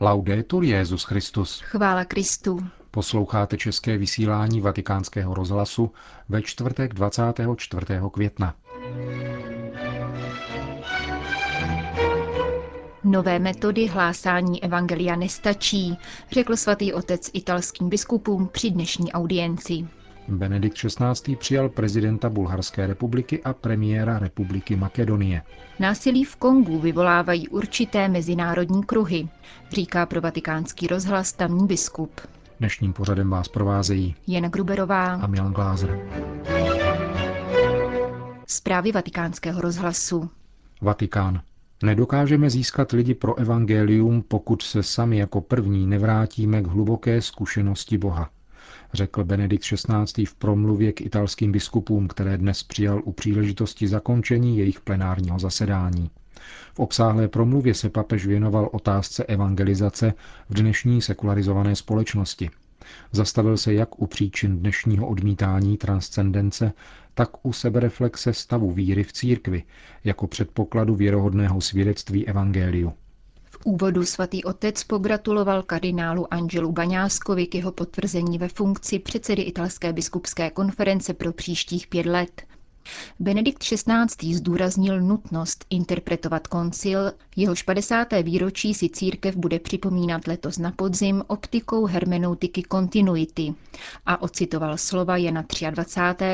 Laudetur Jezus Christus. Chvála Kristu. Posloucháte české vysílání Vatikánského rozhlasu ve čtvrtek 24. května. Nové metody hlásání evangelia nestačí, řekl svatý otec italským biskupům při dnešní audienci. Benedikt XVI. přijal prezidenta Bulharské republiky a premiéra republiky Makedonie. Násilí v Kongu vyvolávají určité mezinárodní kruhy, říká pro vatikánský rozhlas tamní biskup. Dnešním pořadem vás provázejí Jana Gruberová a Milan Glázer. Zprávy vatikánského rozhlasu. Vatikán. Nedokážeme získat lidi pro evangelium, pokud se sami jako první nevrátíme k hluboké zkušenosti Boha řekl Benedikt XVI. v promluvě k italským biskupům, které dnes přijal u příležitosti zakončení jejich plenárního zasedání. V obsáhlé promluvě se papež věnoval otázce evangelizace v dnešní sekularizované společnosti. Zastavil se jak u příčin dnešního odmítání transcendence, tak u sebereflexe stavu víry v církvi jako předpokladu věrohodného svědectví evangeliu úvodu svatý otec pogratuloval kardinálu Angelu Baňáskovi k jeho potvrzení ve funkci předsedy italské biskupské konference pro příštích pět let. Benedikt XVI. zdůraznil nutnost interpretovat koncil, jehož 50. výročí si církev bude připomínat letos na podzim optikou hermeneutiky kontinuity a ocitoval slova Jana 23.,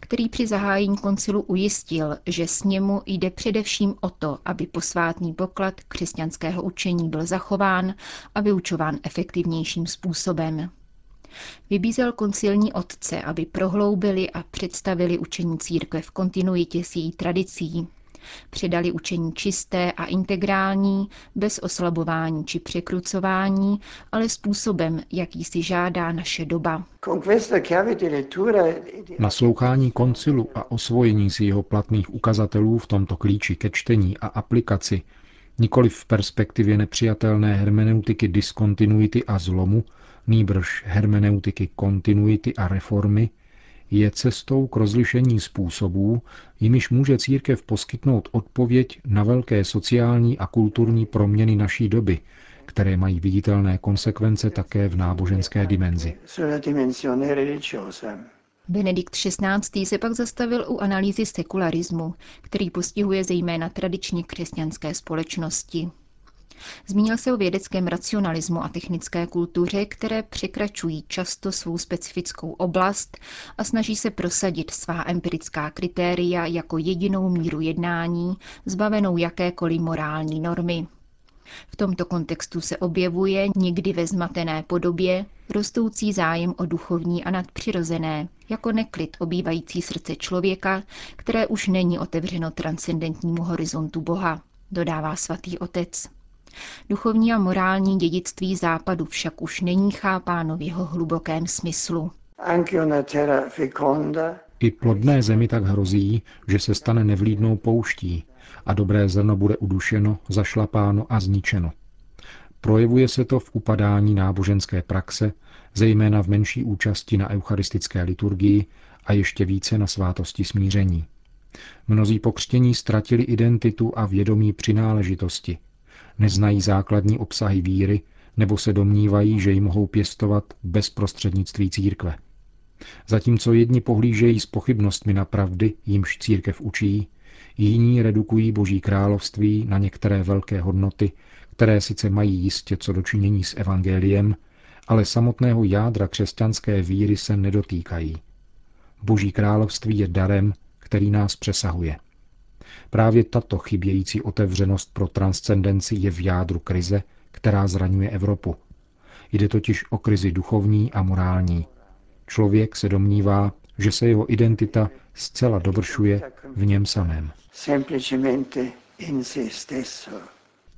který při zahájení koncilu ujistil, že s němu jde především o to, aby posvátný poklad křesťanského učení byl zachován a vyučován efektivnějším způsobem. Vybízel koncilní otce, aby prohloubili a představili učení církve v kontinuitě s její tradicí. Předali učení čisté a integrální, bez oslabování či překrucování, ale způsobem, jaký si žádá naše doba. Naslouchání koncilu a osvojení si jeho platných ukazatelů v tomto klíči ke čtení a aplikaci, nikoli v perspektivě nepřijatelné hermeneutiky diskontinuity a zlomu, nýbrž hermeneutiky kontinuity a reformy, je cestou k rozlišení způsobů, jimiž může církev poskytnout odpověď na velké sociální a kulturní proměny naší doby, které mají viditelné konsekvence také v náboženské dimenzi. Benedikt XVI. se pak zastavil u analýzy sekularismu, který postihuje zejména tradičně křesťanské společnosti. Zmínil se o vědeckém racionalismu a technické kultuře, které překračují často svou specifickou oblast a snaží se prosadit svá empirická kritéria jako jedinou míru jednání, zbavenou jakékoliv morální normy. V tomto kontextu se objevuje, nikdy ve zmatené podobě, rostoucí zájem o duchovní a nadpřirozené, jako neklid obývající srdce člověka, které už není otevřeno transcendentnímu horizontu Boha, dodává svatý otec. Duchovní a morální dědictví západu však už není chápáno v jeho hlubokém smyslu. I plodné zemi tak hrozí, že se stane nevlídnou pouští a dobré zrno bude udušeno, zašlapáno a zničeno. Projevuje se to v upadání náboženské praxe, zejména v menší účasti na eucharistické liturgii a ještě více na svátosti smíření. Mnozí pokřtění ztratili identitu a vědomí přináležitosti, neznají základní obsahy víry nebo se domnívají, že ji mohou pěstovat bez prostřednictví církve. Zatímco jedni pohlížejí s pochybnostmi na pravdy, jimž církev učí, jiní redukují Boží království na některé velké hodnoty, které sice mají jistě co dočinění s evangeliem, ale samotného jádra křesťanské víry se nedotýkají. Boží království je darem, který nás přesahuje. Právě tato chybějící otevřenost pro transcendenci je v jádru krize, která zraňuje Evropu. Jde totiž o krizi duchovní a morální. Člověk se domnívá, že se jeho identita zcela dovršuje v něm samém.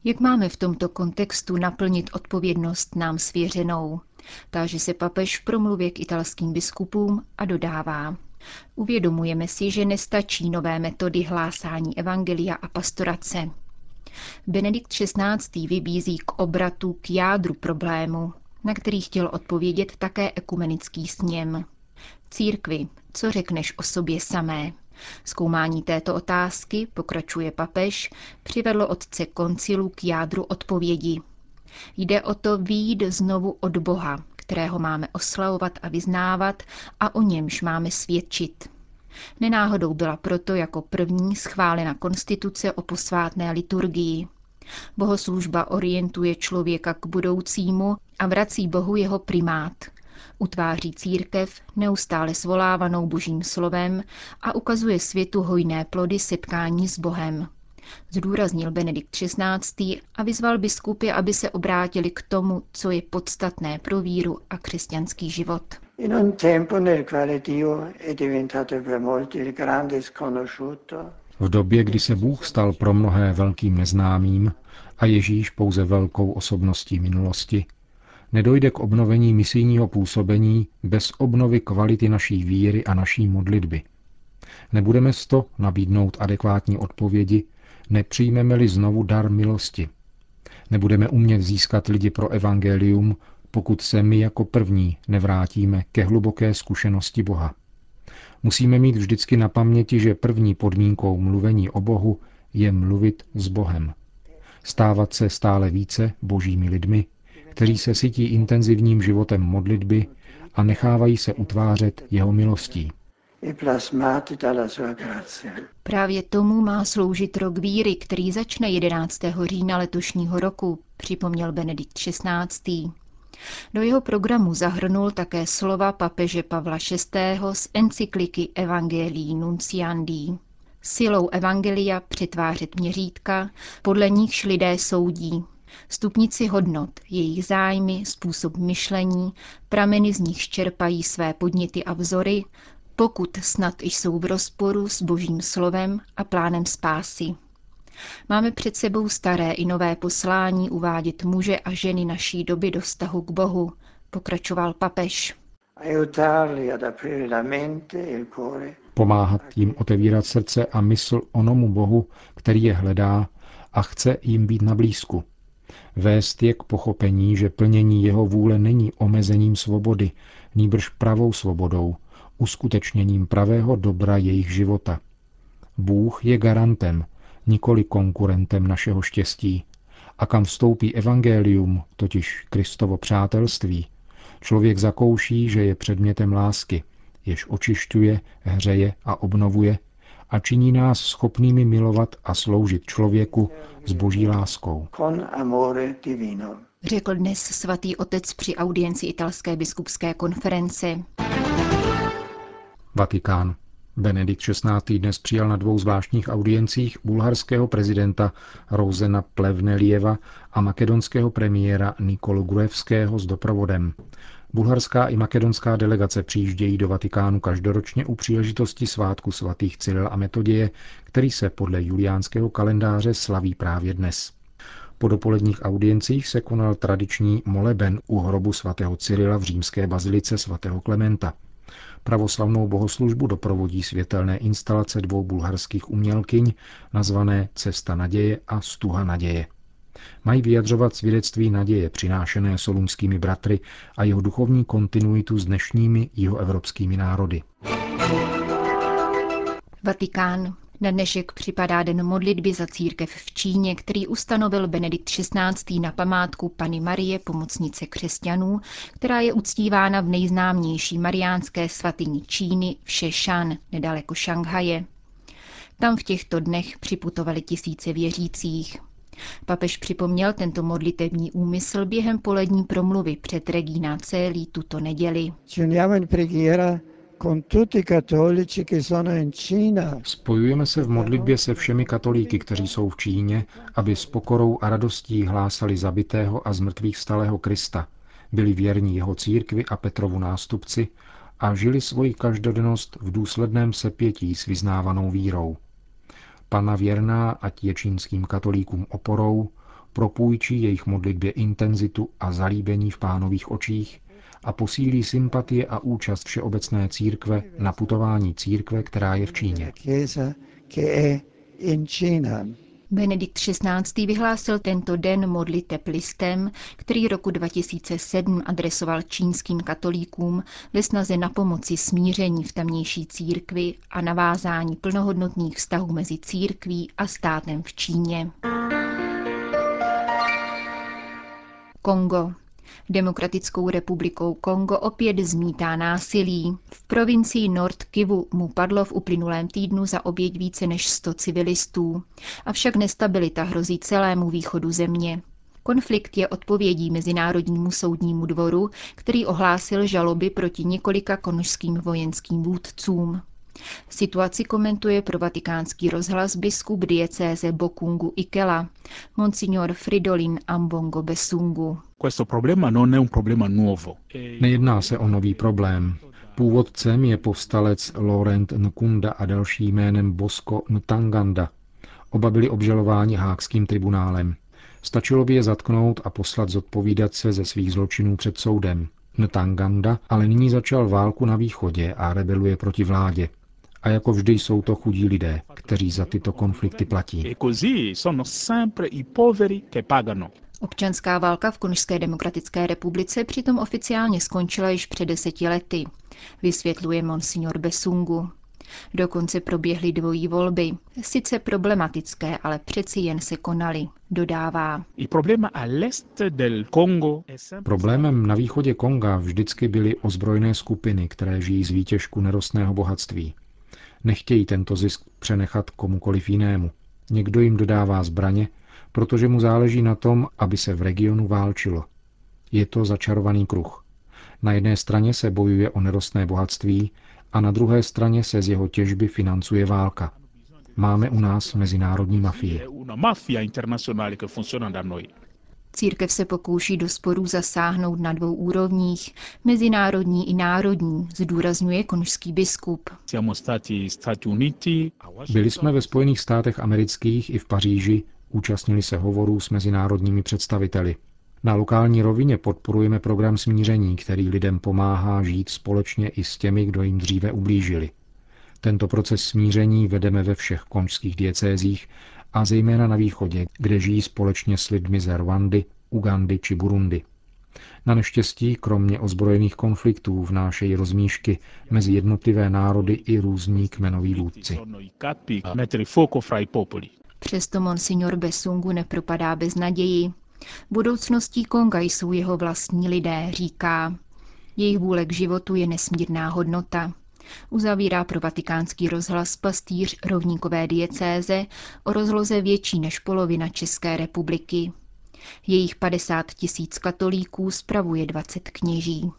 Jak máme v tomto kontextu naplnit odpovědnost nám svěřenou? Táže se papež v promluvě k italským biskupům a dodává. Uvědomujeme si, že nestačí nové metody hlásání evangelia a pastorace. Benedikt XVI. vybízí k obratu k jádru problému, na který chtěl odpovědět také ekumenický sněm. Církvi, co řekneš o sobě samé? Zkoumání této otázky, pokračuje papež, přivedlo otce koncilu k jádru odpovědi. Jde o to výjít znovu od Boha, kterého máme oslavovat a vyznávat a o němž máme svědčit. Nenáhodou byla proto jako první schválena konstituce o posvátné liturgii. Bohoslužba orientuje člověka k budoucímu a vrací Bohu jeho primát. Utváří církev, neustále svolávanou božím slovem a ukazuje světu hojné plody setkání s Bohem. Zdůraznil Benedikt XVI. a vyzval biskupy, aby se obrátili k tomu, co je podstatné pro víru a křesťanský život. V době, kdy se Bůh stal pro mnohé velkým neznámým a Ježíš pouze velkou osobností minulosti, nedojde k obnovení misijního působení bez obnovy kvality naší víry a naší modlitby. Nebudeme z to nabídnout adekvátní odpovědi, nepřijmeme-li znovu dar milosti. Nebudeme umět získat lidi pro evangelium, pokud se my jako první nevrátíme ke hluboké zkušenosti Boha. Musíme mít vždycky na paměti, že první podmínkou mluvení o Bohu je mluvit s Bohem. Stávat se stále více božími lidmi, kteří se sytí intenzivním životem modlitby a nechávají se utvářet jeho milostí. E Právě tomu má sloužit rok víry, který začne 11. října letošního roku, připomněl Benedikt XVI. Do jeho programu zahrnul také slova papeže Pavla VI. z encykliky Evangelii Nunciandi. Silou Evangelia přetvářet měřítka, podle nichž lidé soudí. Stupnici hodnot, jejich zájmy, způsob myšlení, prameny z nich čerpají své podněty a vzory, pokud snad jsou v rozporu s božím slovem a plánem spásy. Máme před sebou staré i nové poslání uvádět muže a ženy naší doby do vztahu k Bohu, pokračoval papež. Pomáhat jim otevírat srdce a mysl onomu Bohu, který je hledá a chce jim být na blízku. Vést je k pochopení, že plnění jeho vůle není omezením svobody, nýbrž pravou svobodou, uskutečněním pravého dobra jejich života. Bůh je garantem, nikoli konkurentem našeho štěstí. A kam vstoupí evangelium, totiž Kristovo přátelství, člověk zakouší, že je předmětem lásky, jež očišťuje, hřeje a obnovuje a činí nás schopnými milovat a sloužit člověku s boží láskou. Řekl dnes svatý otec při audienci italské biskupské konference. Vatikán. Benedikt XVI. dnes přijal na dvou zvláštních audiencích bulharského prezidenta Rozena Plevnelieva a makedonského premiéra Nikolu Gruevského s doprovodem. Bulharská i makedonská delegace přijíždějí do Vatikánu každoročně u příležitosti svátku svatých Cyril a Metoděje, který se podle juliánského kalendáře slaví právě dnes. Po dopoledních audiencích se konal tradiční moleben u hrobu svatého Cyrila v římské bazilice svatého Klementa – Pravoslavnou bohoslužbu doprovodí světelné instalace dvou bulharských umělkyň nazvané Cesta naděje a Stuha naděje. Mají vyjadřovat svědectví naděje přinášené solunskými bratry a jeho duchovní kontinuitu s dnešními jihoevropskými národy. Vatikán. Na dnešek připadá den modlitby za církev v Číně, který ustanovil Benedikt XVI. na památku Pany Marie, pomocnice křesťanů, která je uctívána v nejznámější mariánské svatyni Číny v Šešan, nedaleko Šanghaje. Tam v těchto dnech připutovali tisíce věřících. Papež připomněl tento modlitevní úmysl během polední promluvy před Regína celý tuto neděli. Spojujeme se v modlitbě se všemi katolíky, kteří jsou v Číně, aby s pokorou a radostí hlásali zabitého a zmrtvých stalého Krista, byli věrní jeho církvi a Petrovu nástupci a žili svoji každodennost v důsledném sepětí s vyznávanou vírou. Pana věrná, ať je čínským katolíkům oporou, propůjčí jejich modlitbě intenzitu a zalíbení v pánových očích a posílí sympatie a účast Všeobecné církve na putování církve, která je v Číně. Benedikt XVI. vyhlásil tento den modliteb listem, který roku 2007 adresoval čínským katolíkům ve snaze na pomoci smíření v tamnější církvi a navázání plnohodnotných vztahů mezi církví a státem v Číně. Kongo. Demokratickou republikou Kongo opět zmítá násilí. V provincii Nord Kivu mu padlo v uplynulém týdnu za oběť více než 100 civilistů. Avšak nestabilita hrozí celému východu země. Konflikt je odpovědí Mezinárodnímu soudnímu dvoru, který ohlásil žaloby proti několika konožským vojenským vůdcům. Situaci komentuje pro vatikánský rozhlas biskup diecéze Bokungu Ikela, monsignor Fridolin Ambongo Besungu. Nejedná se o nový problém. Původcem je povstalec Laurent Nkunda a další jménem Bosko Ntanganda. Oba byli obžalováni hákským tribunálem. Stačilo by je zatknout a poslat zodpovídat se ze svých zločinů před soudem. Ntanganda ale nyní začal válku na východě a rebeluje proti vládě. A jako vždy jsou to chudí lidé, kteří za tyto konflikty platí. Občanská válka v Konžské demokratické republice přitom oficiálně skončila již před deseti lety, vysvětluje monsignor Besungu. Dokonce proběhly dvojí volby, sice problematické, ale přeci jen se konaly, dodává. Problémem na východě Konga vždycky byly ozbrojené skupiny, které žijí z výtěžku nerostného bohatství. Nechtějí tento zisk přenechat komukoliv jinému. Někdo jim dodává zbraně, protože mu záleží na tom, aby se v regionu válčilo. Je to začarovaný kruh. Na jedné straně se bojuje o nerostné bohatství a na druhé straně se z jeho těžby financuje válka. Máme u nás mezinárodní mafii. Církev se pokouší do sporů zasáhnout na dvou úrovních, mezinárodní i národní, zdůrazňuje konžský biskup. Byli jsme ve Spojených státech amerických i v Paříži, účastnili se hovorů s mezinárodními představiteli. Na lokální rovině podporujeme program smíření, který lidem pomáhá žít společně i s těmi, kdo jim dříve ublížili. Tento proces smíření vedeme ve všech konžských diecézích a zejména na východě, kde žijí společně s lidmi ze Rwandy, Ugandy či Burundi. Na neštěstí, kromě ozbrojených konfliktů, vnášejí rozmíšky mezi jednotlivé národy i různí kmenoví vůdci. Přesto monsignor Besungu nepropadá bez naději. Budoucností Konga jsou jeho vlastní lidé, říká. Jejich vůle k životu je nesmírná hodnota. Uzavírá pro vatikánský rozhlas pastýř rovníkové diecéze o rozloze větší než polovina České republiky. Jejich 50 tisíc katolíků spravuje 20 kněží.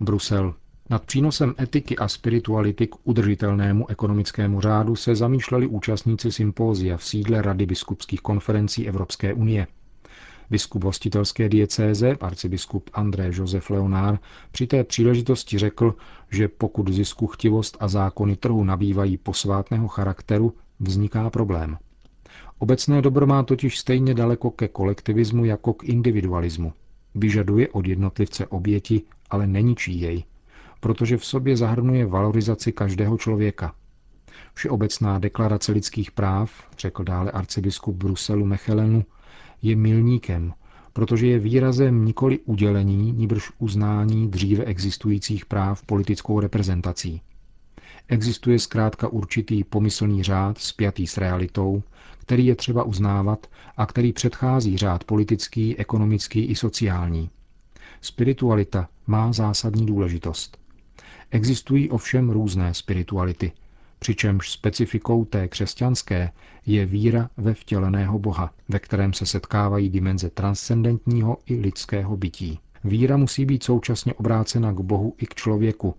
Brusel. Nad přínosem etiky a spirituality k udržitelnému ekonomickému řádu se zamýšleli účastníci sympózia v sídle Rady biskupských konferencí Evropské unie. Biskup hostitelské diecéze, arcibiskup André Josef Leonár, při té příležitosti řekl, že pokud zisku chtivost a zákony trhu nabývají posvátného charakteru, vzniká problém. Obecné dobro má totiž stejně daleko ke kolektivismu jako k individualismu. Vyžaduje od jednotlivce oběti, ale neničí jej, protože v sobě zahrnuje valorizaci každého člověka. Všeobecná deklarace lidských práv, řekl dále arcibiskup Bruselu Mechelenu, je milníkem, protože je výrazem nikoli udělení, níbrž uznání dříve existujících práv politickou reprezentací. Existuje zkrátka určitý pomyslný řád spjatý s realitou, který je třeba uznávat a který předchází řád politický, ekonomický i sociální. Spiritualita má zásadní důležitost. Existují ovšem různé spirituality, přičemž specifikou té křesťanské je víra ve vtěleného Boha, ve kterém se setkávají dimenze transcendentního i lidského bytí. Víra musí být současně obrácena k Bohu i k člověku,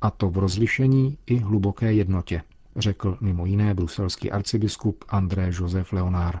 a to v rozlišení i hluboké jednotě, řekl mimo jiné bruselský arcibiskup André Josef Leonard.